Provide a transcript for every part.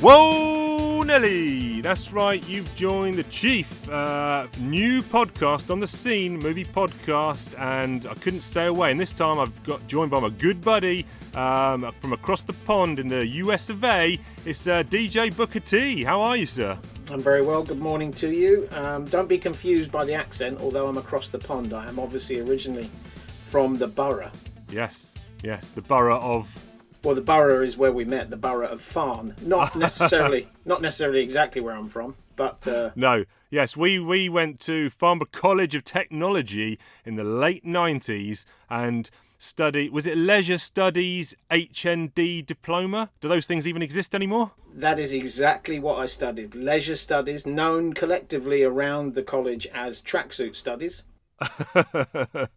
Whoa, Nelly! That's right, you've joined the Chief. Uh, new podcast on the scene, movie podcast, and I couldn't stay away. And this time I've got joined by my good buddy um, from across the pond in the US of A. It's uh, DJ Booker T. How are you, sir? I'm very well. Good morning to you. Um, don't be confused by the accent, although I'm across the pond. I am obviously originally from the borough. Yes, yes, the borough of well, the borough is where we met, the borough of Farn. Not necessarily, not necessarily exactly where I'm from, but uh... no. Yes, we we went to Farnborough College of Technology in the late '90s and study. Was it Leisure Studies HND diploma? Do those things even exist anymore? That is exactly what I studied. Leisure Studies, known collectively around the college as tracksuit studies.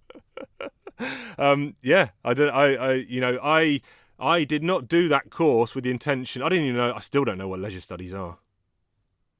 um, yeah, I don't. I, I, you know, I I did not do that course with the intention. I didn't even know. I still don't know what leisure studies are.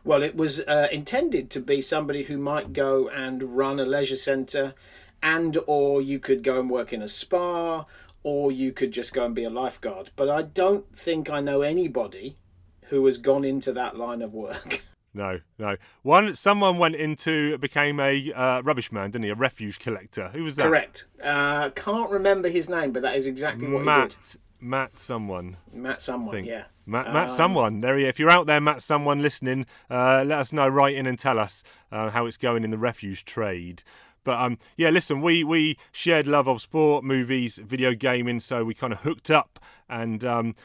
Well, it was uh, intended to be somebody who might go and run a leisure centre, and or you could go and work in a spa, or you could just go and be a lifeguard. But I don't think I know anybody who has gone into that line of work. No, no. One, someone went into became a uh, rubbish man, didn't he? A refuge collector. Who was that? Correct. Uh, can't remember his name, but that is exactly what Matt, he did. Matt someone. Matt someone, yeah. Matt, Matt um, someone. There he. If you're out there, Matt someone listening, uh, let us know. Write in and tell us uh, how it's going in the refuge trade. But um, yeah, listen, we we shared love of sport, movies, video gaming, so we kind of hooked up, and um,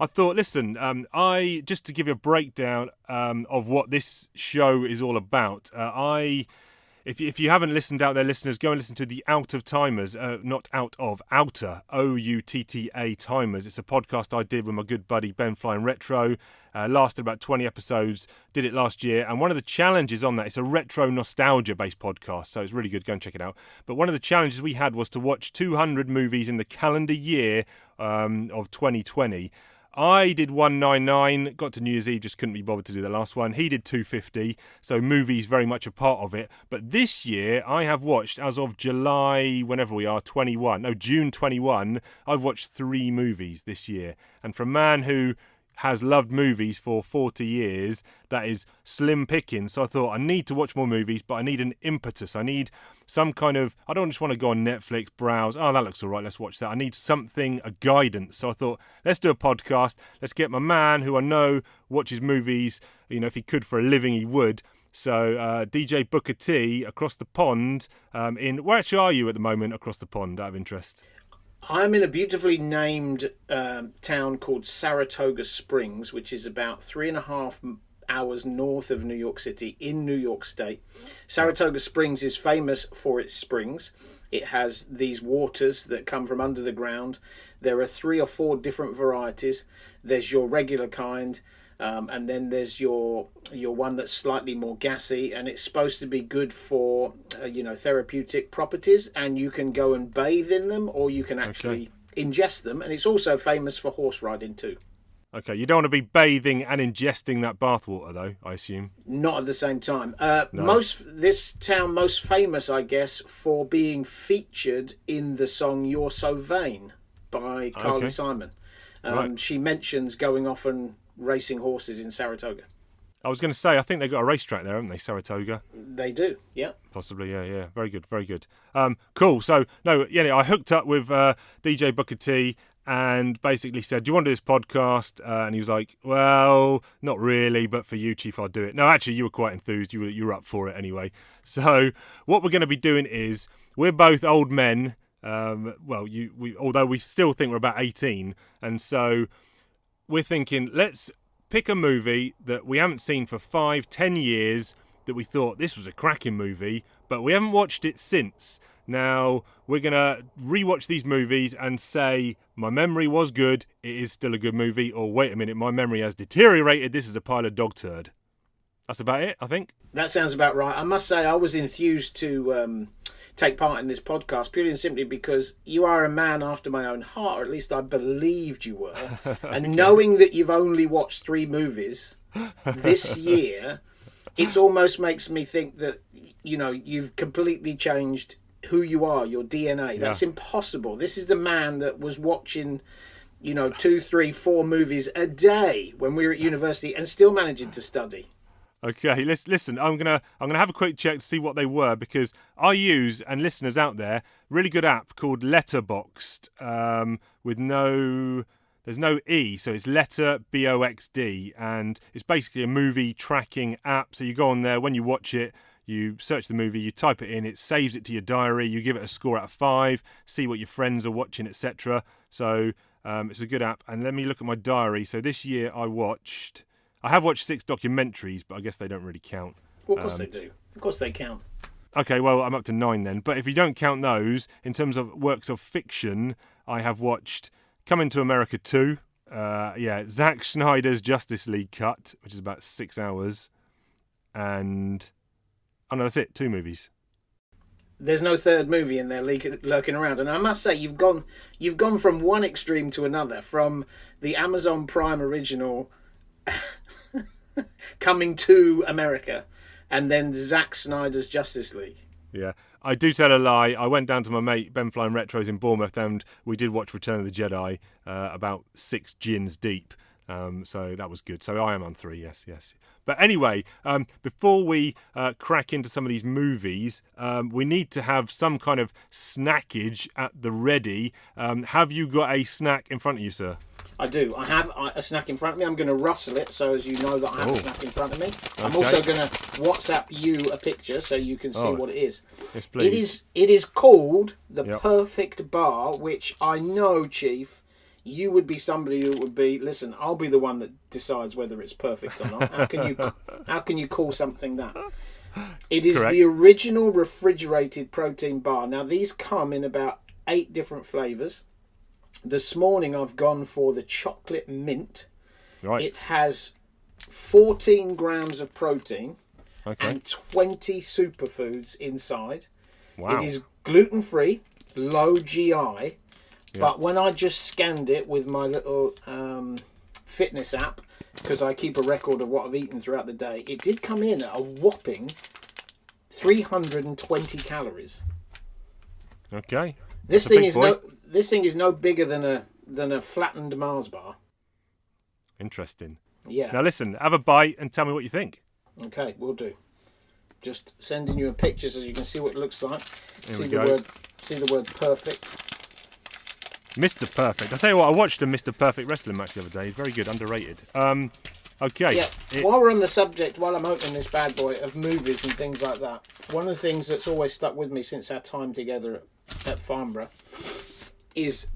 I thought, listen, um, I just to give you a breakdown um, of what this show is all about. Uh, I if if you haven't listened out there, listeners, go and listen to the Out of Timers, uh, not out of Outer O U T T A Timers. It's a podcast I did with my good buddy Ben Flying Retro. Uh, lasted about 20 episodes. Did it last year, and one of the challenges on that it's a retro nostalgia based podcast, so it's really good. Go and check it out. But one of the challenges we had was to watch 200 movies in the calendar year um, of 2020. I did 199, got to New Year's Eve, just couldn't be bothered to do the last one. He did 250, so movies very much a part of it. But this year, I have watched, as of July, whenever we are, 21, no, June 21, I've watched three movies this year. And for a man who has loved movies for 40 years, that is slim picking. So I thought I need to watch more movies, but I need an impetus. I need some kind of, I don't just want to go on Netflix, browse, oh, that looks all right, let's watch that. I need something, a guidance. So I thought, let's do a podcast. Let's get my man who I know watches movies, you know, if he could for a living, he would. So uh, DJ Booker T across the pond um, in, where actually are you at the moment across the pond out of interest? I'm in a beautifully named um, town called Saratoga Springs, which is about three and a half hours north of New York City in New York State. Saratoga Springs is famous for its springs. It has these waters that come from under the ground. There are three or four different varieties. There's your regular kind, um, and then there's your your one that's slightly more gassy, and it's supposed to be good for uh, you know therapeutic properties, and you can go and bathe in them, or you can actually okay. ingest them, and it's also famous for horse riding too. Okay, you don't want to be bathing and ingesting that bathwater, though. I assume. Not at the same time. Uh, no. Most this town most famous, I guess, for being featured in the song "You're So Vain" by Carly okay. Simon. Um, right. She mentions going off and racing horses in Saratoga. I was going to say, I think they've got a racetrack there, haven't they, Saratoga? They do, yeah. Possibly, yeah, yeah. Very good, very good. Um, cool. So, no, yeah, I hooked up with uh, DJ Booker T and basically said, Do you want to do this podcast? Uh, and he was like, Well, not really, but for you, Chief, I'll do it. No, actually, you were quite enthused. You were, you were up for it anyway. So, what we're going to be doing is we're both old men. Um, well, you, we, although we still think we're about 18. And so we're thinking, let's pick a movie that we haven't seen for five, ten years that we thought this was a cracking movie, but we haven't watched it since. Now, we're to rewatch these movies and say, my memory was good, it is still a good movie, or wait a minute, my memory has deteriorated, this is a pile of dog turd. That's about it, I think. That sounds about right. I must say, I was enthused to um, take part in this podcast purely and simply because you are a man after my own heart, or at least I believed you were. And okay. knowing that you've only watched three movies this year, it almost makes me think that you know you've completely changed who you are, your DNA. That's yeah. impossible. This is the man that was watching you know, two, three, four movies a day when we were at university and still managing to study. Okay, listen. I'm gonna I'm gonna have a quick check to see what they were because I use and listeners out there really good app called Letterboxd um, with no there's no e, so it's Letter B O X D, and it's basically a movie tracking app. So you go on there when you watch it. You search the movie, you type it in, it saves it to your diary. You give it a score out of five, see what your friends are watching, etc. So um, it's a good app. And let me look at my diary. So this year I watched I have watched six documentaries, but I guess they don't really count. Well, of course um, they do. Of course they count. Okay, well, I'm up to nine then. But if you don't count those, in terms of works of fiction, I have watched Coming to America 2. Uh, yeah, Zack Snyder's Justice League cut, which is about six hours. And. Oh, no, that's it. Two movies. There's no third movie in there lurking around, and I must say you've gone you've gone from one extreme to another, from the Amazon Prime original coming to America, and then Zack Snyder's Justice League. Yeah, I do tell a lie. I went down to my mate Ben Flying Retros in Bournemouth, and we did watch Return of the Jedi uh, about six gins deep. Um, so that was good. So I am on three. Yes, yes. But anyway, um, before we uh, crack into some of these movies, um, we need to have some kind of snackage at the ready. Um, have you got a snack in front of you, sir? I do. I have a snack in front of me. I'm going to rustle it so as you know that I have oh. a snack in front of me. Okay. I'm also going to WhatsApp you a picture so you can see oh. what it is. Yes, please. It is. It is called the yep. Perfect Bar, which I know, Chief. You would be somebody who would be. Listen, I'll be the one that decides whether it's perfect or not. How can you? how can you call something that? It is Correct. the original refrigerated protein bar. Now these come in about eight different flavors. This morning I've gone for the chocolate mint. Right. It has 14 grams of protein okay. and 20 superfoods inside. Wow. It is gluten free, low GI, but when I just scanned it with my little um, fitness app, because I keep a record of what I've eaten throughout the day, it did come in at a whopping 320 calories. Okay. This That's thing is boy. no this thing is no bigger than a than a flattened Mars bar. Interesting. Yeah. Now listen, have a bite and tell me what you think. Okay, we'll do. Just sending you a picture so you can see what it looks like. Here see the go. word see the word perfect. Mr. Perfect. I tell you what, I watched a Mr. Perfect wrestling match the other day. Very good, underrated. Um, okay. Yeah. It... While we're on the subject, while I'm opening this bad boy of movies and things like that, one of the things that's always stuck with me since our time together at, at Farnborough is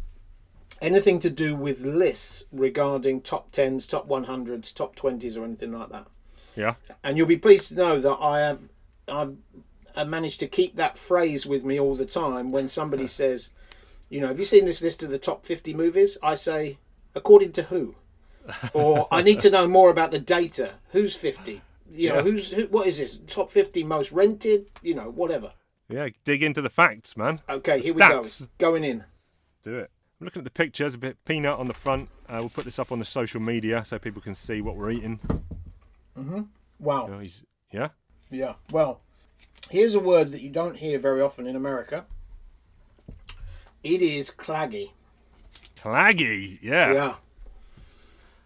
anything to do with lists regarding top 10s, top 100s, top 20s, or anything like that. Yeah. And you'll be pleased to know that I have I've managed to keep that phrase with me all the time when somebody says, you know, have you seen this list of the top 50 movies? I say, according to who? or I need to know more about the data. Who's 50? You know, yeah. who's who, what is this? Top 50 most rented? You know, whatever. Yeah, dig into the facts, man. Okay, here Stats. we go. Going in do it. I'm looking at the pictures, a bit peanut on the front. Uh, we'll put this up on the social media so people can see what we're eating. Mm-hmm. Wow. Oh, yeah? Yeah. Well, here's a word that you don't hear very often in America. It is claggy. Claggy, yeah. Yeah.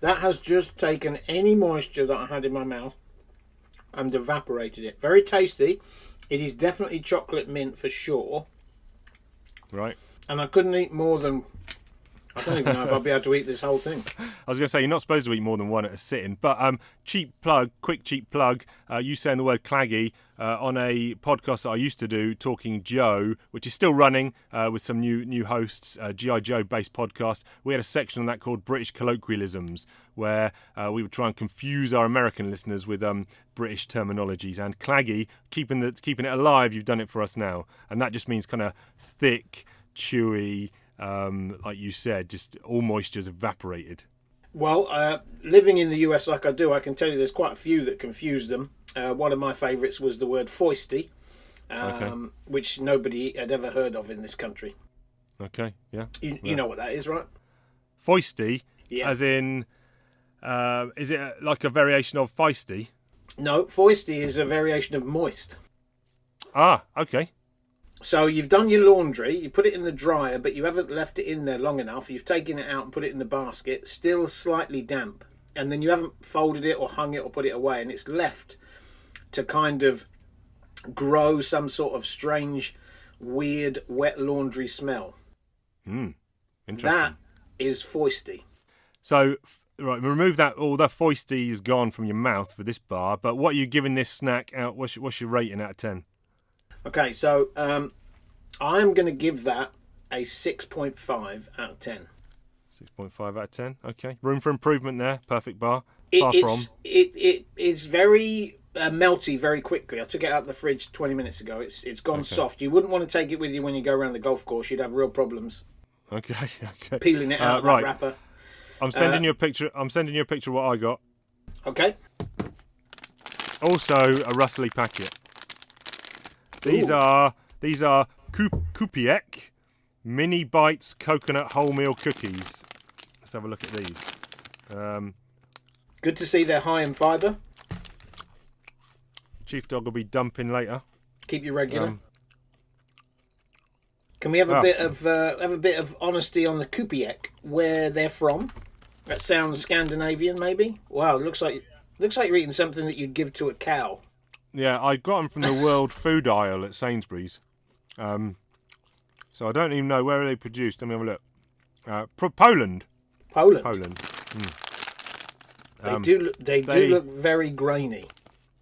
That has just taken any moisture that I had in my mouth and evaporated it. Very tasty. It is definitely chocolate mint for sure. Right and I couldn't eat more than. I don't even know if I'll be able to eat this whole thing. I was going to say you're not supposed to eat more than one at a sitting, but um, cheap plug, quick cheap plug. Uh, you saying the word claggy uh, on a podcast that I used to do, Talking Joe, which is still running uh, with some new new hosts, uh, GI Joe based podcast. We had a section on that called British colloquialisms, where uh, we would try and confuse our American listeners with um, British terminologies. And claggy, keeping the keeping it alive, you've done it for us now, and that just means kind of thick chewy, um, like you said, just all moisture's evaporated. Well, uh, living in the US like I do, I can tell you there's quite a few that confuse them. Uh, one of my favourites was the word foisty, um, okay. which nobody had ever heard of in this country. Okay, yeah. You, you know what that is, right? Foisty, yeah. as in, uh, is it like a variation of feisty? No, foisty is a variation of moist. Ah, okay. So you've done your laundry, you put it in the dryer, but you haven't left it in there long enough. You've taken it out and put it in the basket, still slightly damp, and then you haven't folded it or hung it or put it away, and it's left to kind of grow some sort of strange, weird, wet laundry smell. Mm. Interesting. That is foisty. So, right, remove that. All the foisty is gone from your mouth for this bar. But what are you giving this snack out? What's your, what's your rating out of ten? Okay, so um, I'm going to give that a 6.5 out of 10. Six point five out of ten. Okay, room for improvement there. Perfect bar. It, Far it's from. it, it it's very uh, melty very quickly. I took it out of the fridge 20 minutes ago. It's it's gone soft. You wouldn't want to take it with you when you go around the golf course. You'd have real problems Okay, okay. peeling it Uh, out of right. that wrapper. I'm sending Uh, you a picture. I'm sending you a picture of what I got. Okay. Also, a rustly packet. These Ooh. are these are Kupiek mini bites coconut wholemeal cookies. Let's have a look at these. Um, Good to see they're high in fibre. Chief Dog will be dumping later. Keep you regular. Um, Can we have a ah. bit of uh, have a bit of honesty on the Kupiek, where they're from? That sounds Scandinavian, maybe. Wow, looks like looks like you're eating something that you'd give to a cow. Yeah, I got them from the World Food Aisle at Sainsbury's. Um, so I don't even know where they produced. Let me have a look. Uh, Pro- Poland. Poland. Poland. They Um, do. Look, they, they- do look very grainy.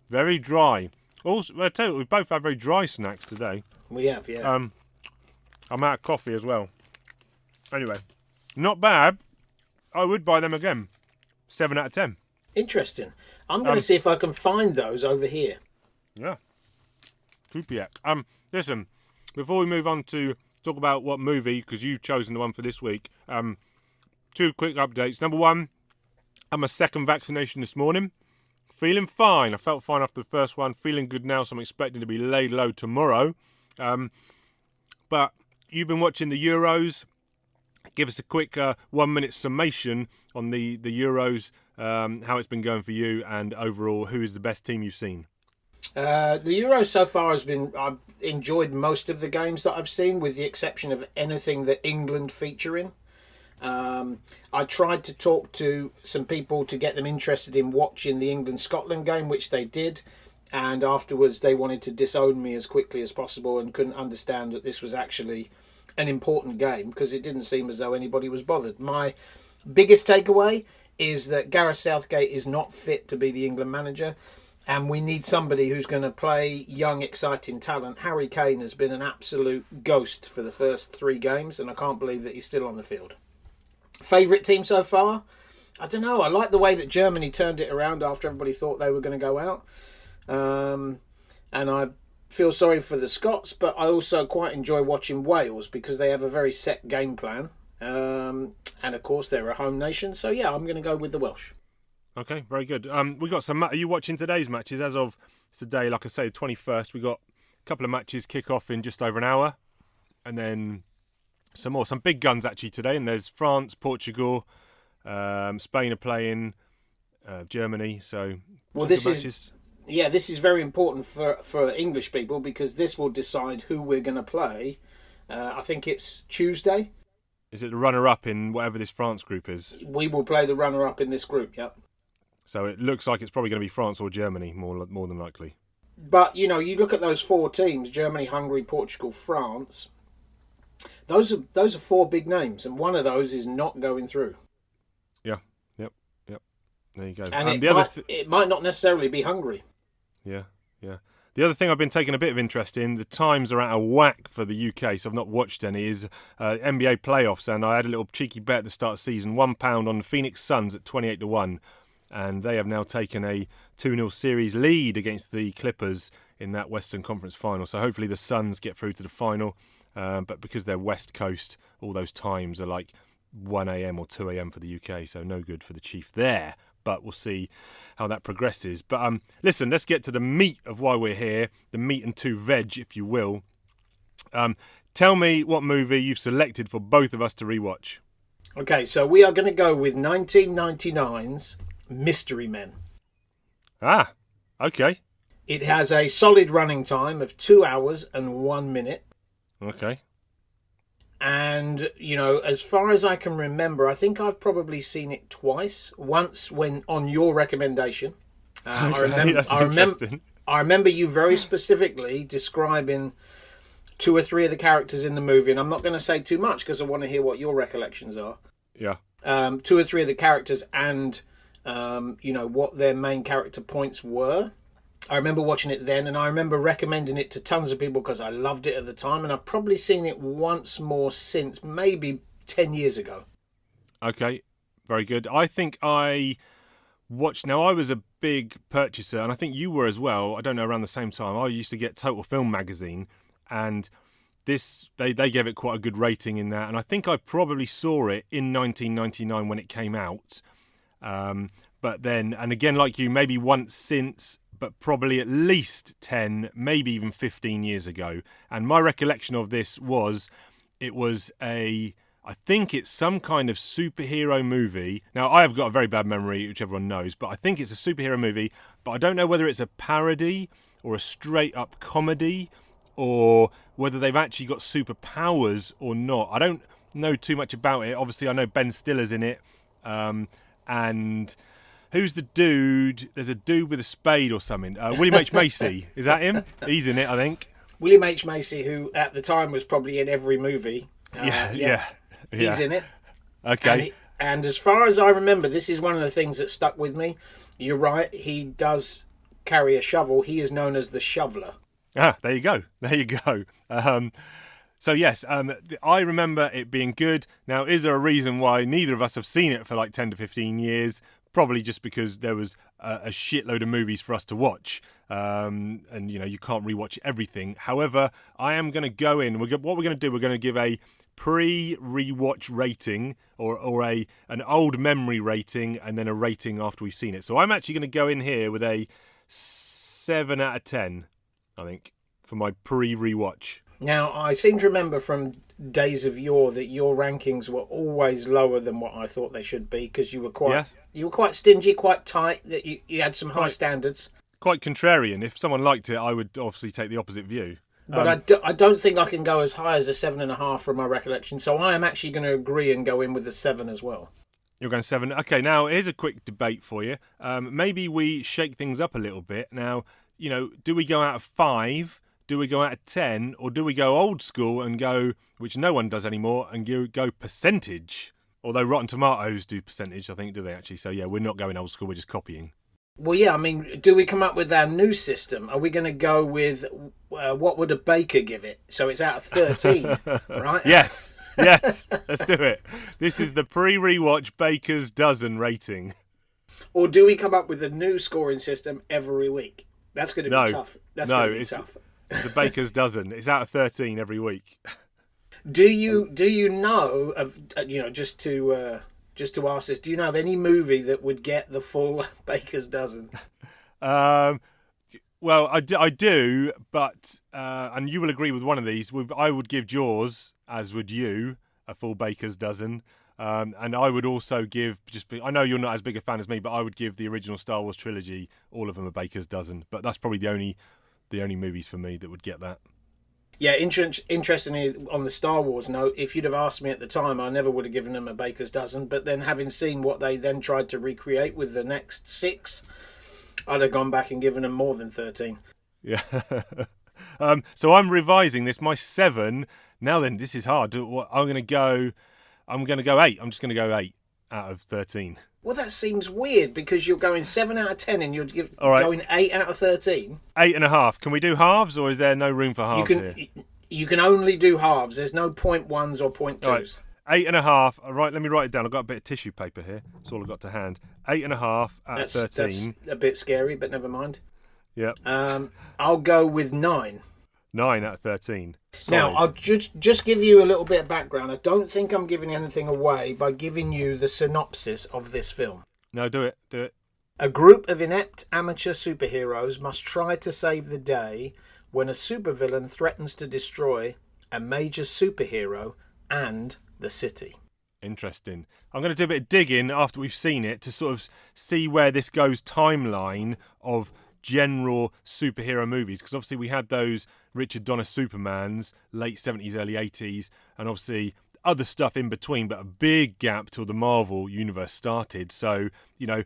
Very dry. Also, I tell you, what, we both had very dry snacks today. We have, yeah. Um, I'm out of coffee as well. Anyway, not bad. I would buy them again. Seven out of ten. Interesting. I'm going um, to see if I can find those over here. Yeah. Kupiak. Um, listen, before we move on to talk about what movie, because you've chosen the one for this week, um, two quick updates. Number one, I'm a second vaccination this morning. Feeling fine. I felt fine after the first one. Feeling good now, so I'm expecting to be laid low tomorrow. Um, but you've been watching the Euros. Give us a quick uh, one minute summation on the, the Euros, um, how it's been going for you, and overall, who is the best team you've seen? Uh, the Euro so far has been. I've enjoyed most of the games that I've seen, with the exception of anything that England feature in. Um, I tried to talk to some people to get them interested in watching the England Scotland game, which they did. And afterwards, they wanted to disown me as quickly as possible and couldn't understand that this was actually an important game because it didn't seem as though anybody was bothered. My biggest takeaway is that Gareth Southgate is not fit to be the England manager, and we need somebody who's going to play young, exciting talent. Harry Kane has been an absolute ghost for the first three games, and I can't believe that he's still on the field. Favourite team so far? I don't know. I like the way that Germany turned it around after everybody thought they were going to go out. Um, and I feel sorry for the Scots, but I also quite enjoy watching Wales because they have a very set game plan. Um, and of course, they're a home nation. So yeah, I'm going to go with the Welsh. Okay, very good. Um, we got some. ma- Are you watching today's matches as of today? Like I say, twenty first. We got a couple of matches kick off in just over an hour, and then some more. Some big guns actually today. And there's France, Portugal, um, Spain are playing, uh, Germany. So Well, this good is yeah, this is very important for for English people because this will decide who we're going to play. Uh, I think it's Tuesday. Is it the runner up in whatever this France group is? We will play the runner up in this group. Yep. So it looks like it's probably going to be France or Germany more more than likely. But you know, you look at those four teams: Germany, Hungary, Portugal, France. Those are those are four big names, and one of those is not going through. Yeah. Yep. Yep. There you go. And Um, it, the other might, th- it might not necessarily be Hungary. Yeah, yeah. The other thing I've been taking a bit of interest in, the times are out of whack for the UK, so I've not watched any, is uh, NBA playoffs. And I had a little cheeky bet at the start of season £1 on the Phoenix Suns at 28 to 1. And they have now taken a 2 0 series lead against the Clippers in that Western Conference final. So hopefully the Suns get through to the final. Um, but because they're West Coast, all those times are like 1 a.m. or 2 a.m. for the UK, so no good for the Chief there. But we'll see how that progresses. But um, listen, let's get to the meat of why we're here, the meat and two veg, if you will. Um, tell me what movie you've selected for both of us to rewatch. Okay, so we are going to go with 1999's Mystery Men. Ah, okay. It has a solid running time of two hours and one minute. Okay. And you know, as far as I can remember, I think I've probably seen it twice. Once when on your recommendation. Uh, I Okay, remember. I remember. I remember you very specifically describing two or three of the characters in the movie, and I'm not going to say too much because I want to hear what your recollections are. Yeah. Um, two or three of the characters and um, you know what their main character points were. I remember watching it then, and I remember recommending it to tons of people because I loved it at the time, and I've probably seen it once more since, maybe ten years ago. Okay, very good. I think I watched. Now, I was a big purchaser, and I think you were as well. I don't know, around the same time. I used to get Total Film magazine, and this they they gave it quite a good rating in that, and I think I probably saw it in 1999 when it came out. Um, but then, and again, like you, maybe once since, but probably at least 10, maybe even 15 years ago. And my recollection of this was it was a, I think it's some kind of superhero movie. Now, I have got a very bad memory, which everyone knows, but I think it's a superhero movie, but I don't know whether it's a parody or a straight up comedy or whether they've actually got superpowers or not. I don't know too much about it. Obviously, I know Ben Stiller's in it. Um, and who's the dude? There's a dude with a spade or something. Uh, William H Macy. Is that him? He's in it, I think. William H Macy, who at the time was probably in every movie, uh, Yeah, yeah, he's yeah. in it. Okay. And, he- and as far as I remember, this is one of the things that stuck with me. You're right. He does carry a shovel. He is known as the shoveler. Ah, there you go. There you go. Um, so yes, um, I remember it being good. Now, is there a reason why neither of us have seen it for like ten to fifteen years? Probably just because there was a, a shitload of movies for us to watch, um, and you know you can't rewatch everything. However, I am going to go in. We're go- what we're going to do. We're going to give a pre-rewatch rating or or a an old memory rating, and then a rating after we've seen it. So I'm actually going to go in here with a seven out of ten. I think, for my pre rewatch. Now, I seem to remember from days of yore that your rankings were always lower than what I thought they should be because you were quite you were quite stingy, quite tight. That you, you had some high standards. Quite contrarian. If someone liked it, I would obviously take the opposite view. But I, do, I don't think I can go as high as a seven and a half from my recollection. So I am actually going to agree and go in with a seven as well. You're going seven. Okay, now here's a quick debate for you. Um, maybe we shake things up a little bit. Now, you know, do we go out of five? Do we go out of ten, or do we go old school and go, which no one does anymore, and go, go percentage? Although Rotten Tomatoes do percentage, I think, do they actually? So yeah, we're not going old school. We're just copying. Well, yeah, I mean, do we come up with our new system? Are we going to go with uh, what would a baker give it? So it's out of 13, right? Yes, yes, let's do it. This is the pre-rewatch Baker's dozen rating. Or do we come up with a new scoring system every week? That's going to be No. tough. That's No, going to be it's- tough. The Baker's dozen. It's out of thirteen every week. Do you do you know of uh, you know just to uh, just to ask this? Do you know of any movie that would get the full baker's dozen? Um, well, I do, I do but uh, and you will agree with one of these. I would give Jaws, as would you, a full Baker's dozen. Um, and I would also give just. be- I know you're not as big a fan as me, but I would give the original Star Wars trilogy all of them a Baker's dozen. But that's probably the only the only movies for me that would get that. Yeah, inter- interestingly, on the Star Wars note, if you'd have asked me at the time, I never would have given them a baker's dozen. But then, having seen what they then tried to recreate with the next six, I'd have gone back and given them more than thirteen. Yeah. um, so I'm revising this. My seven. Now then, this is hard. I'm going to go. I'm going to go eight. I'm just going to go eight out of thirteen. Well, that seems weird because you're going seven out of ten, and you're give, right. going eight out of thirteen. Eight and a half. Can we do halves, or is there no room for You halves can here? you can only do halves. There's no point ones or point twos. Right. Eight and a half. All right, let me write it down. I've got a bit of tissue paper here. That's all I've got to hand. Eight and a half out That's, of that's thirteen. a bit scary, but never mind. Yep. Um, I'll go with nine. Nine out of thirteen. Now, I'll just just give you a little bit of background. I don't think I'm giving anything away by giving you the synopsis of this film. No, do it. Do it. A group of inept amateur superheroes must try to save the day when a supervillain threatens to destroy a major superhero and the city. Interesting. I'm going to do a bit of digging after we've seen it to sort of see where this goes timeline of general superhero movies because obviously we had those Richard Donner Supermans late 70s early 80s and obviously other stuff in between but a big gap till the Marvel universe started. So you know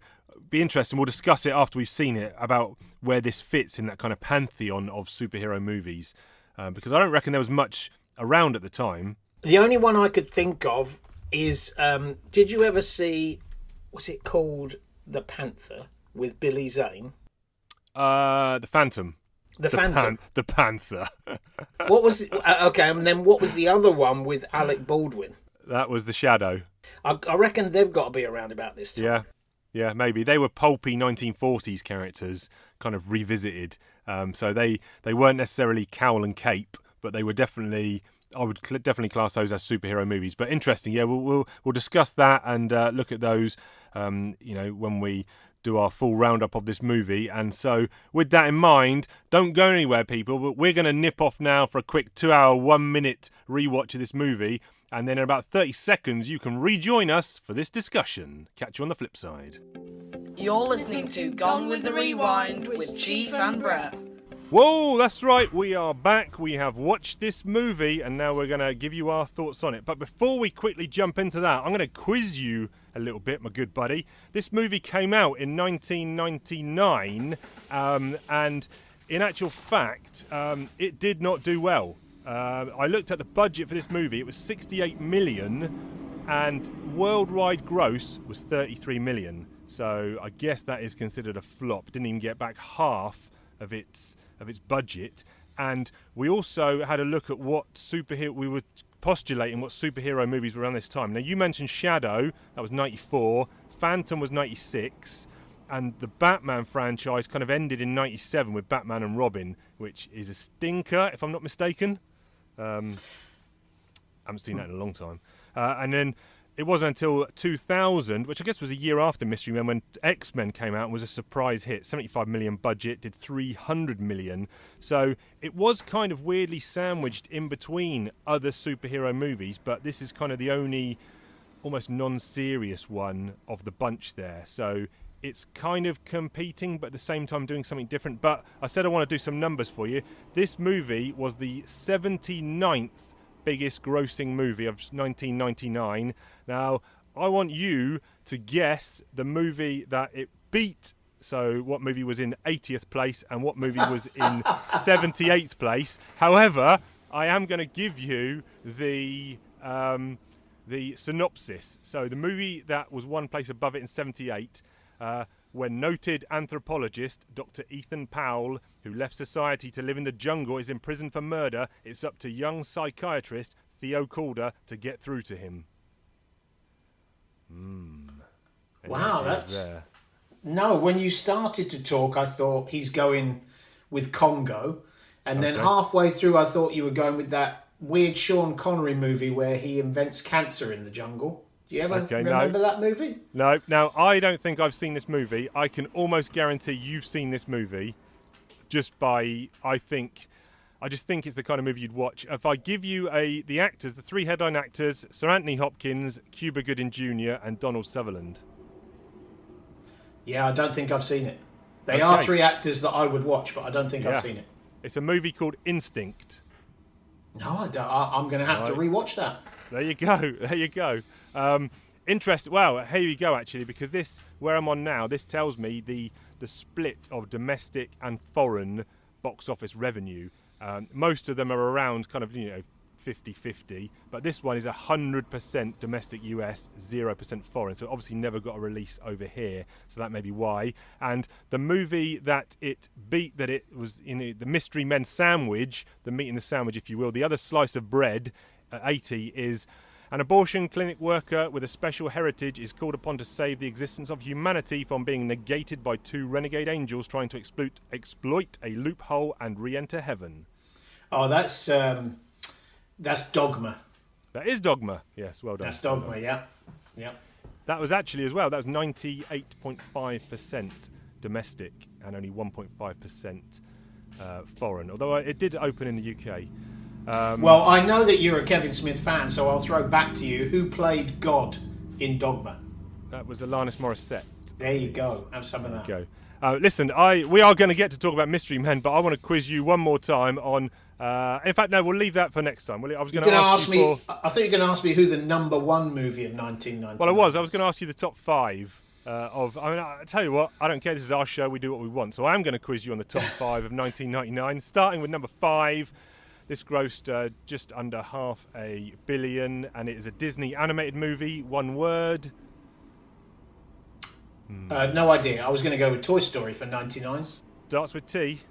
be interesting. We'll discuss it after we've seen it about where this fits in that kind of pantheon of superhero movies uh, because I don't reckon there was much around at the time. The only one I could think of is um, did you ever see was it called? The Panther with Billy Zane? Uh the Phantom The, the, Phantom. Pan- the Panther What was uh, okay? And then what was the other one with Alec Baldwin? that was the Shadow I, I reckon they've got to be around about this time. Yeah, yeah, maybe they were pulpy 1940s characters, kind of revisited. Um, so they they weren't necessarily cowl and cape, but they were definitely. I would cl- definitely class those as superhero movies. But interesting, yeah. We'll we'll, we'll discuss that and uh, look at those. Um, you know, when we do our full roundup of this movie. And so, with that in mind, don't go anywhere, people. But we're going to nip off now for a quick two-hour, one-minute rewatch of this movie. And then in about 30 seconds, you can rejoin us for this discussion. Catch you on the flip side. You're listening to Gone with the Rewind with Chief and Brett. Whoa, that's right. We are back. We have watched this movie and now we're going to give you our thoughts on it. But before we quickly jump into that, I'm going to quiz you a little bit, my good buddy. This movie came out in 1999 um, and in actual fact, um, it did not do well. Uh, I looked at the budget for this movie, it was 68 million and worldwide gross was 33 million. So I guess that is considered a flop. Didn't even get back half of its of its budget. And we also had a look at what superhero we were postulating what superhero movies were around this time. Now you mentioned Shadow, that was 94, Phantom was 96, and the Batman franchise kind of ended in 97 with Batman and Robin, which is a stinker if I'm not mistaken. Um, I haven't seen that in a long time. Uh, and then it wasn't until 2000, which I guess was a year after Mystery Men, when X Men came out and was a surprise hit. 75 million budget, did 300 million. So it was kind of weirdly sandwiched in between other superhero movies, but this is kind of the only almost non serious one of the bunch there. So it's kind of competing, but at the same time doing something different. But I said I want to do some numbers for you. This movie was the 79th biggest grossing movie of 1999. Now, I want you to guess the movie that it beat. So, what movie was in 80th place and what movie was in 78th place? However, I am going to give you the um, the synopsis. So, the movie that was one place above it in 78. Uh, when noted anthropologist Dr. Ethan Powell, who left society to live in the jungle, is imprisoned for murder, it's up to young psychiatrist Theo Caulder to get through to him. Hmm. Any Wow, that's- there? No, when you started to talk, I thought he's going with Congo, and then halfway through, I thought you were going with that weird Sean Connery movie where he invents cancer in the jungle. Do you ever Okay, no. remember that movie? No, now I don't think I've seen this movie. I can almost guarantee you've seen this movie just by I think I just think it's the kind of movie you'd watch. If I give you a the actors, the three headline actors, Sir Anthony Hopkins, Cuba Gooding Jr. and Donald Sutherland. Yeah, I don't think I've seen it. They are three actors that I would watch, but I don't think Yeah. I've seen it. It's a movie called Instinct. No, I don't. I, I'm going to have to Right. rewatch that. There you go. There you go. Um, interest. Well, here you go. Actually, because this where I'm on now, this tells me the the split of domestic and foreign box office revenue. Um, most of them are around kind of you know 50-50, but this one is 100% domestic US, 0% foreign. So obviously never got a release over here. So that may be why. And the movie that it beat, that it was in the, the Mystery Men sandwich, the meat in the sandwich, if you will, the other slice of bread at 80 is an abortion clinic worker with a special heritage is called upon to save the existence of humanity from being negated by two renegade angels trying to exploit exploit a loophole and re-enter heaven. Oh, that's um, that's Dogma. That is dogma. Yes, well done. That's Dogma. Yeah, yeah. That was actually as well. That was 98.5% domestic and only 1.5% uh, foreign. Although it did open in the UK. Um, Well, I know that you're a Kevin Smith fan, so I'll throw back to you. Who played God in Dogma? that was Alanis Morissette. There you go. Have some of that. go. Uh, listen, I we are going to get to talk about Mystery Men, but I want to quiz you one more time on. Uh, in fact, no, we'll leave that for next time. I was going to ask, ask me. for- I think you're going to ask me who the number one movie of 1990. Well, I was. I was going to ask you the top five uh, of. I mean, I tell you what. I don't care. This is our show. We do what we want. So I am going to quiz you on the top five of 1999, starting with number five. This grossed uh, just under half a billion, and it is a Disney animated movie. One word. Uh, no idea. I was going to go with Toy Story for 99. Starts with T.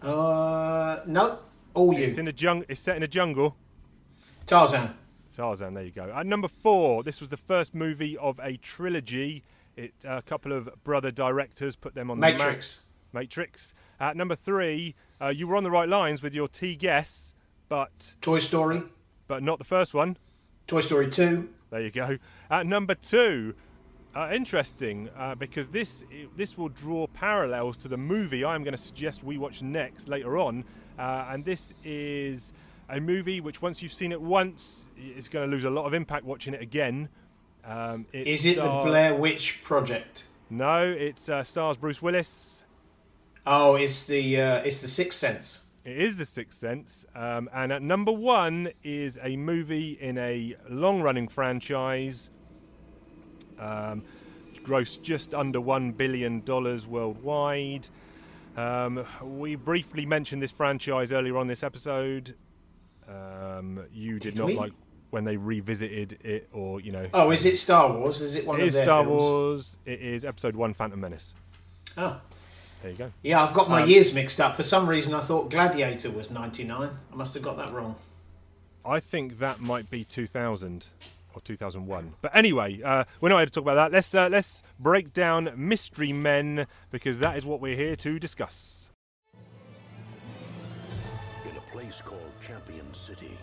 Uh, no. All you. It's in a jung. It's set in a jungle. Tarzan. Tarzan. There you go. At number four, this was the first movie of a trilogy. It a couple of brother directors put them on the. Matrix. Matrix. At number three, uh, you were on the right lines with your T guess, but Toy Story. but not the first one. Toy Story 2. There you go. At number two, uh, interesting uh, because this this will draw parallels to the movie I'm going to suggest we watch next later on, uh, and this is a movie which once you've seen it once, is going to lose a lot of impact watching it again. Um, it Is it the Blair Witch Project? No, it uh, stars Bruce Willis. Oh, it's the uh, it's the Sixth Sense. It is The Sixth Sense. Um, and at number one is a movie in a long running franchise. Um, grossed just under $1 billion worldwide. Um, we briefly mentioned this franchise earlier on this episode. Um, you did, Did not we? like when they revisited it, or, you know. Oh, is it Star Wars? Is it one It of is Star films? Wars. It is episode one Phantom Menace. Oh, There you go. yeah. I've got my Um, years mixed up. For some reason, I thought Gladiator was 99. I must have got that wrong. I think that might be 2000 or 2001. But anyway, uh, we're not here to talk about that. Let's uh, let's break down Mystery Men because that is what we're here to discuss. In a place called Champion City,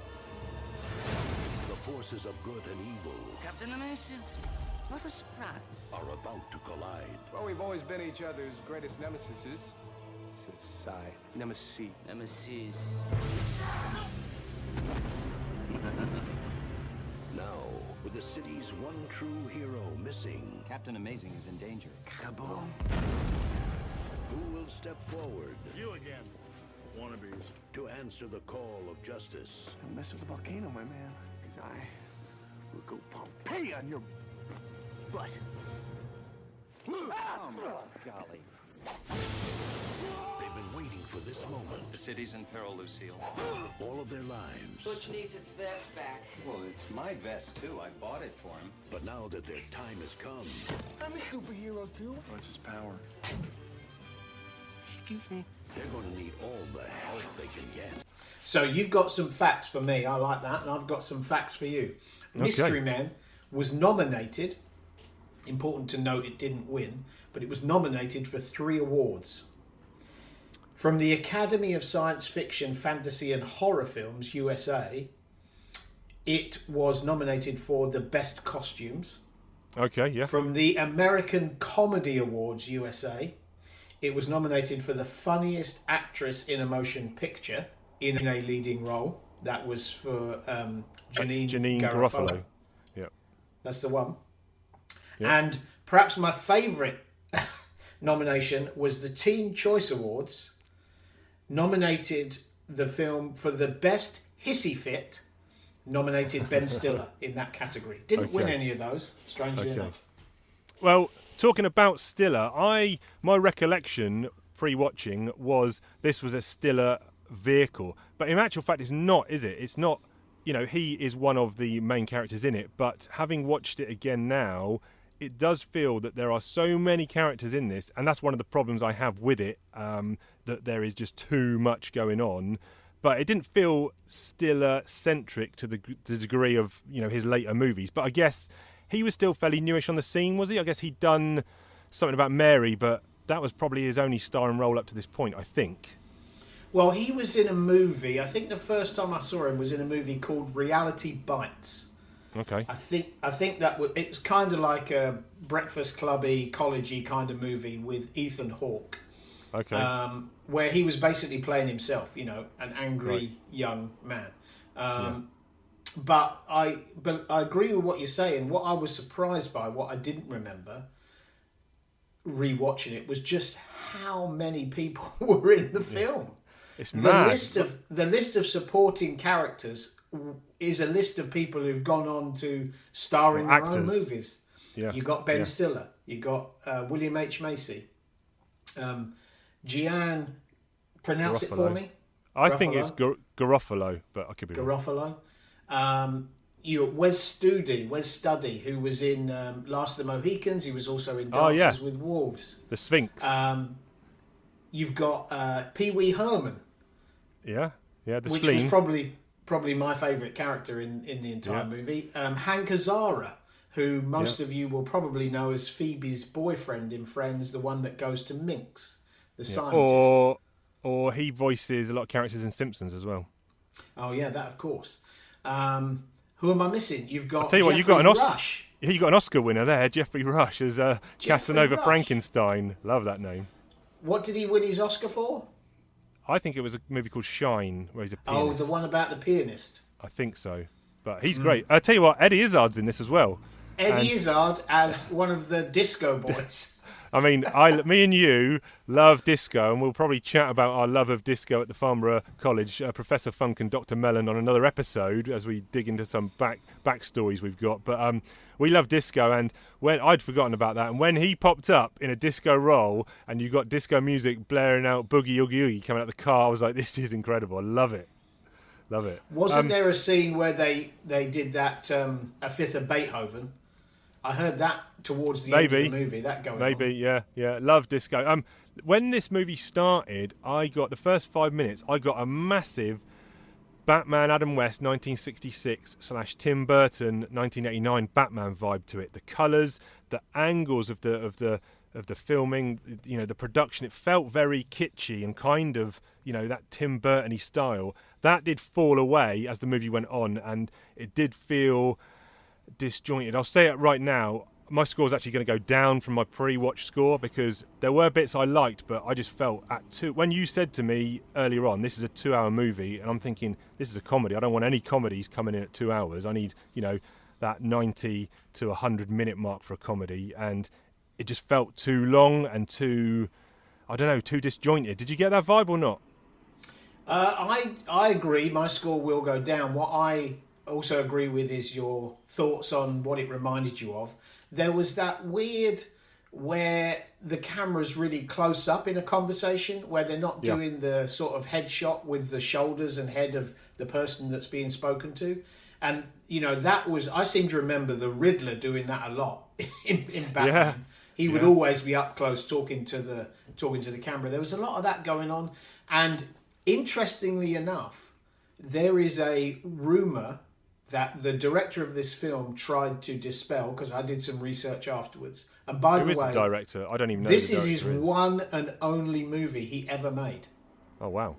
the forces of good and evil Captain Amazing. What a surprise. are about to collide. Well, we've always been each other's greatest nemesis. Sigh. Nemesis. Nemesis. Now, with the city's one true hero missing, Captain Amazing is in danger. Kaboom. who will step forward You again. Wannabes. to answer the call of justice? Don't mess with the volcano, my man, because I will go Pompeii on your butt. Ah! Oh, golly. They've been waiting for this moment The city's in peril, Lucille. all of their lives. Butch needs his vest back. Well, it's my vest, too. I bought it for him. But now that their time has come, I'm a superhero too. What's his power? they're going to need all the help they can get. So you've got some facts for me. I like that, and I've got some facts for you. Mystery Men was nominated. Important to note, it didn't win, but it was nominated for three awards. From the Academy of Science Fiction, Fantasy, and Horror Films USA, it was nominated for the best costumes. Okay, yeah. From the American Comedy Awards USA, it was nominated for the funniest actress in a motion picture in a leading role. That was for um, Janeane, Janeane Garofalo. Garofalo. Yeah. That's the one. Yeah. And perhaps my favourite nomination was the Teen Choice Awards nominated the film for the best hissy fit, nominated Ben Stiller in that category. Didn't win any of those, strangely Okay. enough. Well, talking about Stiller, I my recollection pre-watching was this was a Stiller vehicle, but in actual fact, it's not, is it? It's not. You know, he is one of the main characters in it, but having watched it again now, it does feel that there are so many characters in this, and that's one of the problems I have with it. Um, that there is just too much going on. But it didn't feel Stiller centric to the, g- the degree of you know his later movies. But I guess he was still fairly newish on the scene, was he? I guess he'd done something about Mary, but that was probably his only starring role up to this point, I think. Well, he was in a movie. I think the first time I saw him was in a movie called Reality Bites. Okay. I think I think that was, it was kind of like a Breakfast Clubby, collegey kind of movie with Ethan Hawke, Okay. um, where he was basically playing himself, you know, an angry Right. young man. Um, But I but I agree with what you're saying. What I was surprised by, what I didn't remember, rewatching it was just how many people were in the film. It's The mad. list of the list of supporting characters is a list of people who've gone on to star in their own movies. yeah. You got Ben yeah. Stiller. You got uh, William H Macy. Um, Gian, pronounce it for me. I think it's Garofalo. Gar- Garofalo, but I could be wrong. Garofalo. Um, you Wes Studi, Wes Studdy, who was in um, Last of the Mohicans. He was also in Oh, Dances yeah. with Wolves. The Sphinx. Um, you've got uh, Pee Wee Herman, yeah, yeah. The which spleen. was probably probably my favourite character in, in the entire Yeah. movie. Um, Hank Azaria, who most of you will probably know as Phoebe's boyfriend in Friends, the one that goes to Minsk, the Yeah. scientist. Or or he voices a lot of characters in Simpsons as well. Oh yeah, that of course. Um, who am I missing? You've got. I'll tell you what, you've got an Oscar. Rush. You got an Oscar winner there, Geoffrey Rush as uh, Casanova Rush. Frankenstein. Love that name. What did he win his Oscar for? I think it was a movie called Shine, where he's a Oh, the one about the pianist. I think so. But he's Hmm. great. I tell you what, Eddie Izzard's in this as well. Eddie And- Izzard as one of the disco boys. I mean, I, me and you love disco, and we'll probably chat about our love of disco at the Farnborough College, uh, Professor Funk and Dr. Mellon on another episode as we dig into some back backstories we've got. But um, we love disco, and when I'd forgotten about that, and when he popped up in a disco role, and you got disco music blaring out boogie oogie oogie coming out the car, I was like, this is incredible. I love it, love it. Wasn't Um, there a scene where they they did that um, a fifth of Beethoven? I heard that towards the end Maybe. of the movie. That going Maybe, on. yeah, yeah. Love disco. Um, when this movie started, I got the first five minutes. I got a massive Batman Adam West 1966 slash Tim Burton 1989 Batman vibe to it. The colours, the angles of the of the of the filming, you know, the production. It felt very kitschy and kind of, you know, that Tim Burton-y style. That did fall away as the movie went on, and it did feel disjointed. I'll say it right now. My score is actually going to go down from my pre-watch score because there were bits I liked, but I just felt at two. When you said to me earlier on, this is a two-hour movie, and I'm thinking this is a comedy. I don't want any comedies coming in at two hours. I need, you know, that 90 to 100 minute mark for a comedy, and it just felt too long and too, I don't know, too disjointed. Did you get that vibe or not? Uh, I I agree. My score will go down. What I also agree with is your thoughts on what it reminded you of. There was that weird where the camera's really close up in a conversation, where they're not Yeah. doing the sort of headshot with the shoulders and head of the person that's being spoken to. And you know that was I seem to remember the Riddler doing that a lot in, in Batman. Yeah. He would Yeah. always be up close talking to the talking to the camera. There was a lot of that going on, and interestingly enough, there is a rumor that the director of this film tried to dispel because I did some research afterwards. And by Who the is way, the director? I don't even know. this is his director one and only movie he ever made. Oh wow.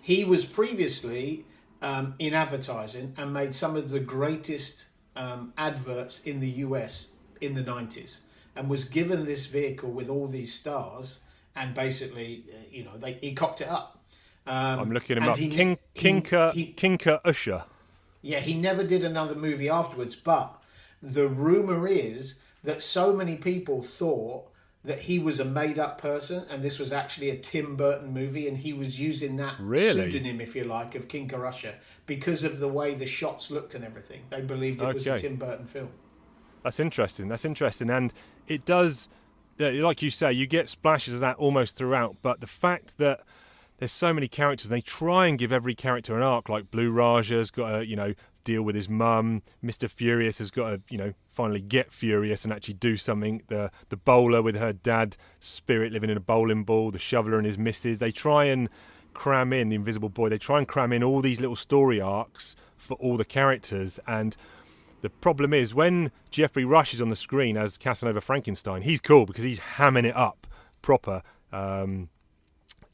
He was previously um, in advertising and made some of the greatest um, adverts in the US in the 90s and was given this vehicle with all these stars and basically, you know, they, he cocked it up. Um, I'm looking him up. he- King he- Kinker he- Kinka Usher. Yeah, he never did another movie afterwards, but the rumor is that so many people thought that he was a made up person and this was actually a Tim Burton movie and he was using that Really? pseudonym, if you like, of Kinka Usher because of the way the shots looked and everything. They believed it was a Tim Burton film. That's interesting. That's interesting, and it does, like you say, you get splashes of that almost throughout. But the fact that there's so many characters, and they try and give every character an arc. Like Blue Raja's got to, you know, deal with his mum. Mister Furious has got to, you know, finally get furious and actually do something. The the bowler with her dad, Spirit living in a bowling ball. The shoveler and his missus. They try and cram in the Invisible Boy. They try and cram in all these little story arcs for all the characters and. The problem is when Geoffrey Rush is on the screen as Casanova Frankenstein, he's cool because he's hamming it up proper. Um,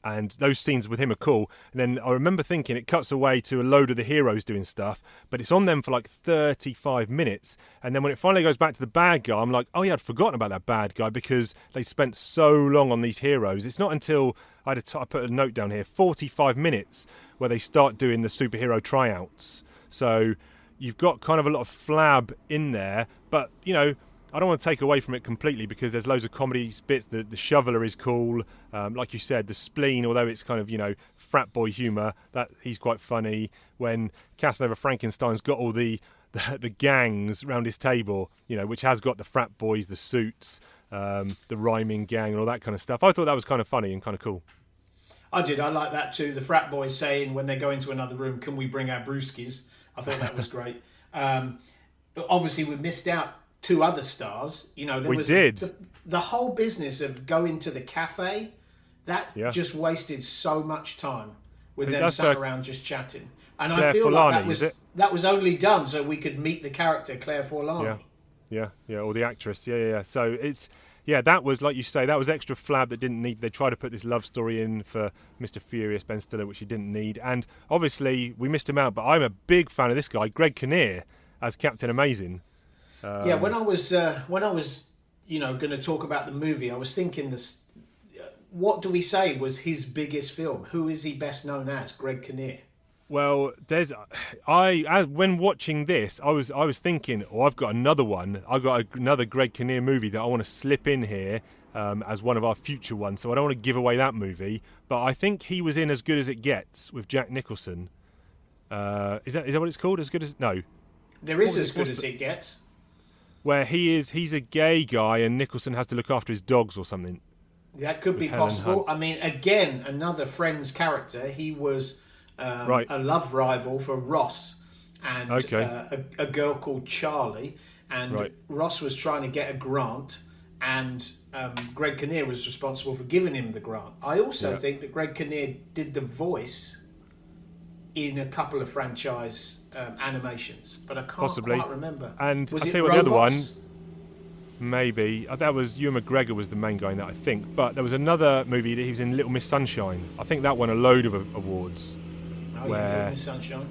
and those scenes with him are cool. And then I remember thinking it cuts away to a load of the heroes doing stuff, but it's on them for like 35 minutes. And then when it finally goes back to the bad guy, I'm like, oh yeah, I'd forgotten about that bad guy because they spent so long on these heroes. It's not until I, had a t- I put a note down here 45 minutes where they start doing the superhero tryouts. So you've got kind of a lot of flab in there, but you know, I don't want to take away from it completely because there's loads of comedy bits. The the shoveler is cool, um, like you said. The spleen, although it's kind of you know frat boy humour, that he's quite funny. When Casanova Frankenstein's got all the the, the gangs round his table, you know, which has got the frat boys, the suits, um, the rhyming gang, and all that kind of stuff. I thought that was kind of funny and kind of cool. I did. I like that too. The frat boys saying when they go into another room, "Can we bring our brewskis?" I thought that was great. Um, but obviously, we missed out two other stars. You know, there We was did. The, the whole business of going to the cafe. That Yeah. just wasted so much time with I them sat around just chatting. And I Claire feel like that was that was only done so we could meet the character Claire Forlani. Yeah, yeah, yeah. Or the actress. Yeah, yeah, yeah. So it's yeah, that was like you say, that was extra flab that didn't need. They tried to put this love story in for Mr. Furious Ben Stiller, which he didn't need. And obviously we missed him out. But I'm a big fan of this guy, Greg Kinnear, as Captain Amazing. Yeah, when I was uh, when I was you know going to talk about the movie, I was thinking this. uh, What do we say was his biggest film? Who is he best known as? Greg Kinnear. Well, there's I, I when watching this, I was I was thinking, oh, I've got another one. I've got a, another Greg Kinnear movie that I want to slip in here um, as one of our future ones. So I don't want to give away that movie. But I think he was in As Good as It Gets with Jack Nicholson. Uh, is that is that what it's called? As good as no, There is as good as it gets. Where he is he's a gay guy and Nicholson has to look after his dogs or something. That could be Helen possible. Hunt. I mean, again, another Friends character. He was um, Right. a love rival for Ross and Okay. uh, a, a girl called Charlie. And Right. Ross was trying to get a grant, and um, Greg Kinnear was responsible for giving him the grant. I also Yeah. think that Greg Kinnear did the voice in a couple of franchise um, animations, but I can't Possibly. quite remember. And was I'll it tell you what, the other Robots? Maybe uh, that was Ewan McGregor was the main guy in that I think. But there was another movie that he was in, Little Miss Sunshine. I think that won a load of awards. Oh, yeah, Little Miss Sunshine.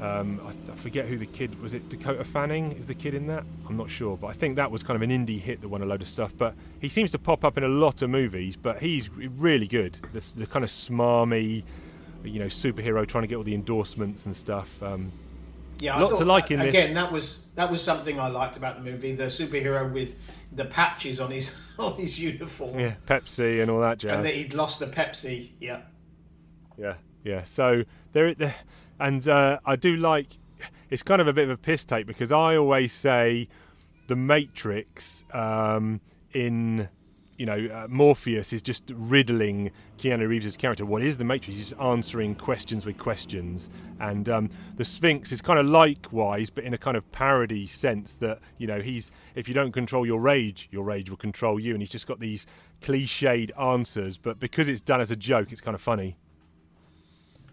Um, I, I forget who the kid was. It Dakota Fanning is the kid in that. I'm not sure, but I think that was kind of an indie hit that won a load of stuff. But he seems to pop up in a lot of movies. But he's really good. The, the kind of smarmy, you know, superhero trying to get all the endorsements and stuff. Um, Yeah, Lot to like in this. again. That was that was something I liked about the movie. The superhero with the patches on his on his uniform, yeah, Pepsi and all that jazz. and that he'd lost the Pepsi. Yeah, Yeah, yeah. So there, there and uh, I do like. It's kind of a bit of a piss take because I always say, the Matrix um, in. You know, uh, Morpheus is just riddling Keanu Reeves' character. What is the Matrix? He's answering questions with questions, and um, the Sphinx is kind of likewise, but in a kind of parody sense that you know he's if you don't control your rage, your rage will control you, and he's just got these cliched answers, but because it's done as a joke, it's kind of funny.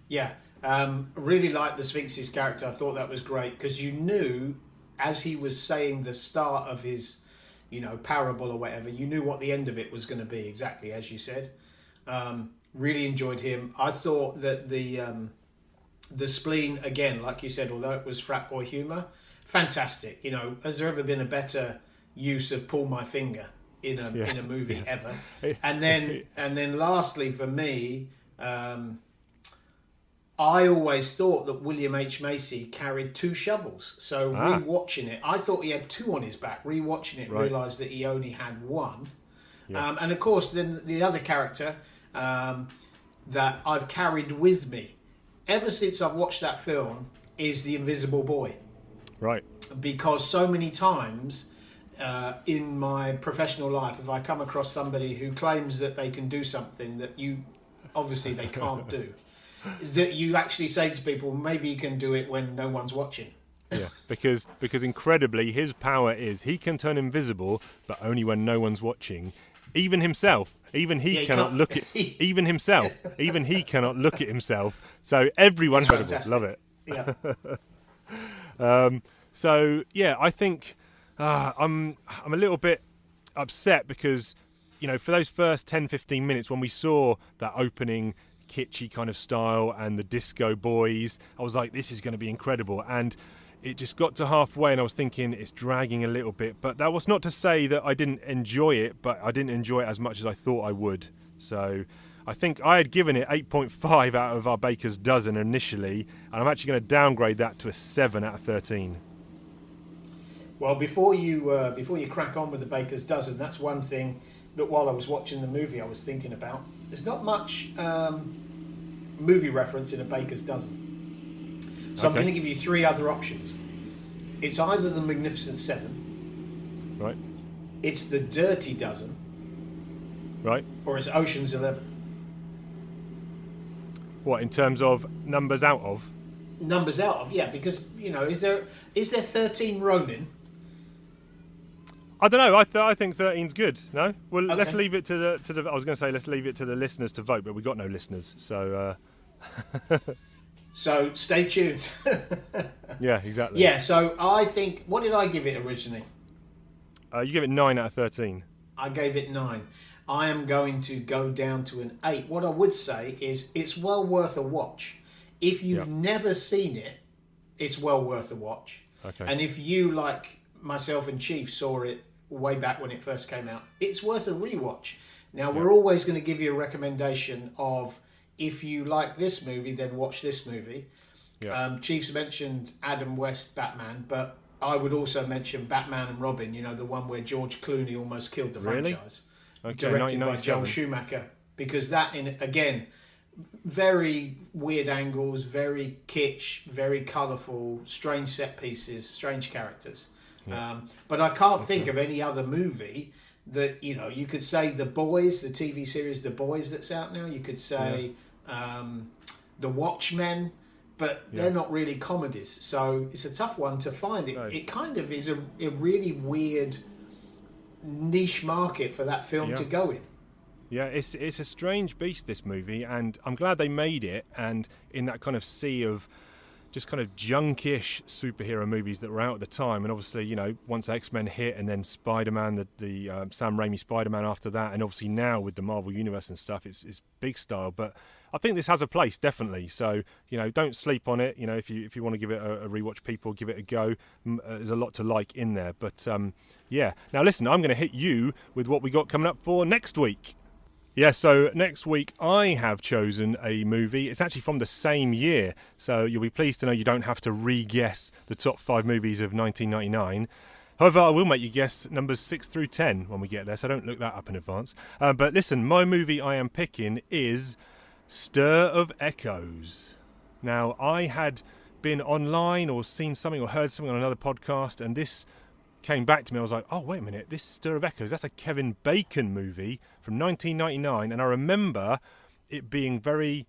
yeah. Um, really liked the Sphinx's character. I thought that was great because you knew as he was saying the start of his, you know, parable or whatever, you knew what the end of it was going to be exactly as you said. Um, really enjoyed him. I thought that the um, the spleen again, like you said, although it was frat boy humour, fantastic. You know, has there ever been a better use of pull my finger in a Yeah. in a movie ever? And then and then lastly for me. Um, I always thought that William H Macy carried two shovels. So Ah. rewatching it, I thought he had two on his back. Rewatching it, Right. realised that he only had one. Um, and of course, then the other character um, that I've carried with me ever since I've watched that film is the Invisible Boy Right. because so many times uh, in my professional life, if I come across somebody who claims that they can do something that you obviously they can't do, that you actually say to people, maybe you can do it when no one's watching. Yeah, because because incredibly, his power is he can turn invisible, but only when no one's watching. Even himself, even he Yeah, cannot can't- look at even himself, even he cannot look at himself. So incredible. Love it. Yeah. So yeah, I think uh, I'm I'm a little bit upset because you know for those first 10 15 minutes when we saw that opening kitschy kind of style and the disco boys. I was like this is going to be incredible. And it just got to halfway and I was thinking it's dragging a little bit. But that was not to say that I didn't enjoy it but I didn't enjoy it as much as I thought I would. So I think I had given it 8.5 out of our baker's dozen initially and I'm actually going to downgrade that to a 7 out of 13 Well, before you uh, before you crack on with the baker's dozen, that's one thing that while I was watching the movie, I was thinking about. There's not much um, movie reference in a baker's dozen, so I'm going to give you three other options. It's either the Magnificent Seven, Right. it's the Dirty Dozen, Right. or it's Ocean's Eleven. What in terms of numbers out of? Numbers out of yeah, because you know, is there is there 13 Ronin? I don't know. I, th- I think 13's good. No. Well, let's leave it to the to the. I was going to say let's leave it to the listeners to vote, but we got no listeners, so uh, So stay tuned. yeah, exactly. yeah, so I think what did I give it originally? Uh, you give it nine out of 13. I gave it nine. I am going to go down to an eight. What I would say is it's well worth a watch. If you've Yeah. never seen it, it's well worth a watch. Okay. And if you, like myself and Chief, saw it way back when it first came out, it's worth a rewatch. Now, we're always going to give you a recommendation of if you like this movie, then watch this movie. Yeah. Um, Chiefs mentioned Adam West Batman, but I would also mention Batman and Robin, you know, the one where George Clooney almost killed the Really? franchise. Okay, directed by 1997. Joel Schumacher. Because that, in again, very weird angles, very kitsch, very colourful, strange set pieces, strange characters. Um, but I can't think of any other movie that you know. You could say The Boys, the TV series The Boys that's out now. You could say um, The Watchmen, but they're not really comedies. So it's a tough one to find. It, No. it kind of is a, a really weird niche market for that film Yeah. to go in. Yeah, it's it's a strange beast this movie, and I'm glad they made it. And in that kind of sea of just kind of junkish superhero movies that were out at the time, and obviously, you know, once X Men hit, and then Spider Man, the the um, Sam Raimi Spider Man after that, and obviously now with the Marvel Universe and stuff, it's it's big style. But I think this has a place definitely. So you know, don't sleep on it. You know, if you if you want to give it a, a rewatch, people give it a go. Uh, There's a lot to like in there. But um, yeah, now listen, I'm going to hit you with what we got coming up for next week. Yeah, so next week I have chosen a movie. It's actually from the same year, so you'll be pleased to know you don't have to re guess the top five movies of 1999. However, I will make you guess numbers 6 through 10 when we get there, so don't look that up in advance. Uh, but listen, my movie I am picking is Stir of Echoes. Now, I had been online or seen something or heard something on another podcast, and this came back to me. I was like, oh, wait a minute, this Stir of Echoes, that's a Kevin Bacon movie from 1999. And I remember it being very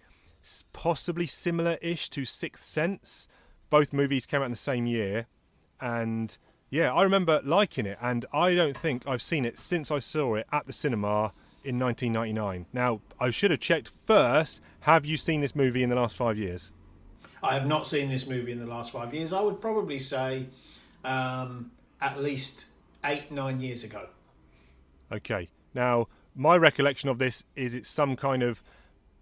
possibly similar ish to Sixth Sense. Both movies came out in the same year. And yeah, I remember liking it. And I don't think I've seen it since I saw it at the cinema in 1999. Now, I should have checked first have you seen this movie in the last five years? I have not seen this movie in the last five years. I would probably say um, at least eight, nine years ago. Okay. Now, my recollection of this is it's some kind of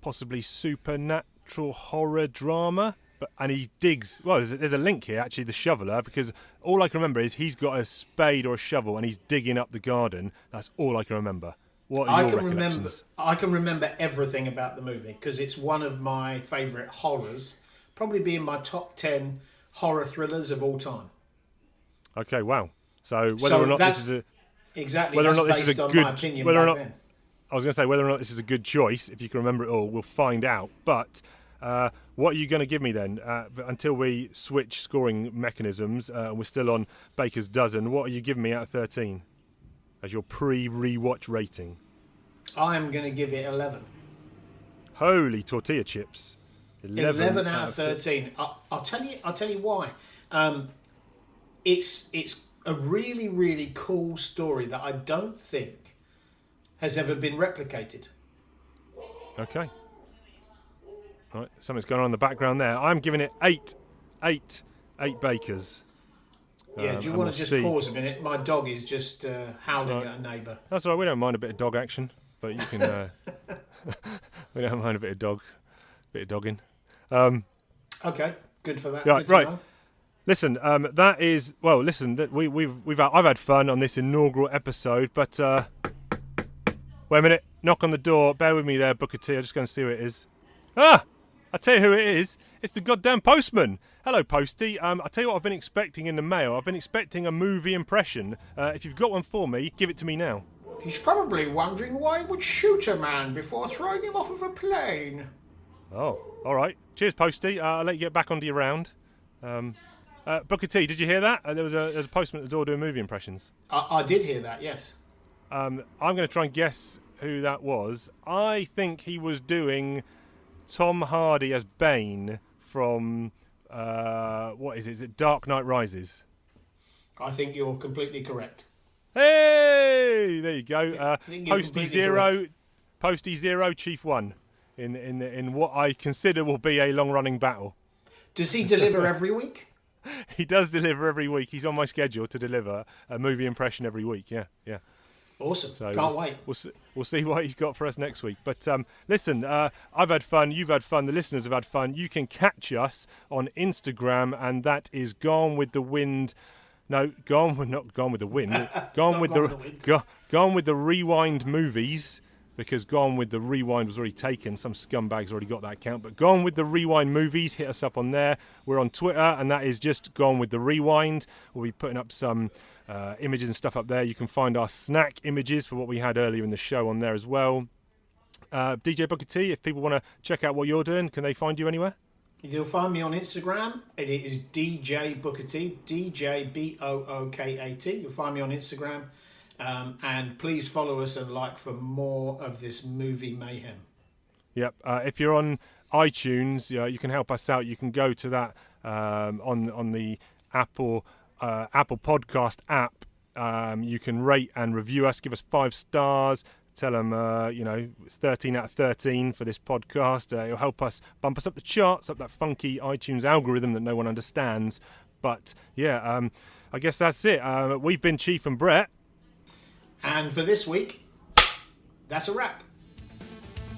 possibly supernatural horror drama. But, and he digs. Well, there's a, there's a link here, actually, the shoveler, because all I can remember is he's got a spade or a shovel and he's digging up the garden. That's all I can remember. What are I your can remember. I can remember everything about the movie because it's one of my favourite horrors. Probably being my top ten horror thrillers of all time. Okay, wow. So whether So or not this is a Exactly. Whether or not this is a good- my opinion whether or not- then. I was going to say whether or not this is a good choice. If you can remember it all, we'll find out. But uh, what are you going to give me then? Uh, until we switch scoring mechanisms, uh, and we're still on Baker's dozen. What are you giving me out of thirteen as your pre-rewatch rating? I am going to give it eleven. Holy tortilla chips! 11, out of 13 I, i'll tell you i'll tell you why um, it's it's a really really cool story that i don't think has ever been replicated Okay. All right, something's going on in the background there. I'm giving it eight, eight, eight bakers. yeah Um, do you and want we'll to just see. pause a minute my dog is just uh, howling Right. at a neighbour That's all right. We don't mind a bit of dog action, but you can. Uh, we don't mind a bit of dog, bit of dogging. Um, okay good for that Yeah, good right. Listen, um, that is well. Listen, that we, we've we've I've had fun on this inaugural episode, but uh, wait a minute. Knock on the door. Bear with me there, Booker T. I'm just going to see who it is. Ah, I tell you who it is. It's the goddamn postman. Hello, Posty. Um, I tell you what, I've been expecting in the mail. I've been expecting a movie impression. Uh, if you've got one for me, give it to me now. He's probably wondering why he would shoot a man before throwing him off of a plane. Oh, all right. Cheers, Posty. Uh, I'll let you get back onto your round. Um, uh, Booker T, did you hear that? Uh, there was a there was a postman at the door doing movie impressions. I, I did hear that, yes. Um, I'm going to try and guess who that was. I think he was doing Tom Hardy as Bane from uh, what is it? Is it Dark Knight Rises? I think you're completely correct. Hey, there you go. Uh, Posty zero, correct. Posty zero, Chief one, in in in what I consider will be a long running battle. Does he deliver every week? He does deliver every week. He's on my schedule to deliver a movie impression every week. Yeah, yeah. Awesome. So Can't wait. We'll see, we'll see what he's got for us next week. But um, listen, uh, I've had fun. You've had fun. The listeners have had fun. You can catch us on Instagram, and that is Gone with the Wind. No, gone with not gone with the wind. Gone with the, with the Wind. go, gone with the rewind movies because gone with the rewind was already taken. Some scumbags already got that account. But gone with the rewind movies. Hit us up on there. We're on Twitter, and that is just gone with the rewind. We'll be putting up some uh, images and stuff up there. You can find our snack images for what we had earlier in the show on there as well. Uh, DJ Booker T, if people want to check out what you're doing, can they find you anywhere? You'll find me on Instagram. It is DJ Booker T, DJ B O O K A T. You'll find me on Instagram. Um, and please follow us and like for more of this movie mayhem. Yep. Uh, if you're on iTunes, you can help us out. You can go to that um, on on the Apple uh, Apple Podcast app. Um, you can rate and review us. Give us five stars. Tell them, uh, you know, 13 out of 13 for this podcast. Uh, it'll help us bump us up the charts, up that funky iTunes algorithm that no one understands. But yeah, um, I guess that's it. Uh, we've been Chief and Brett. And for this week, that's a wrap.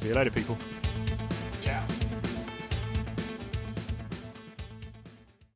See you later, people.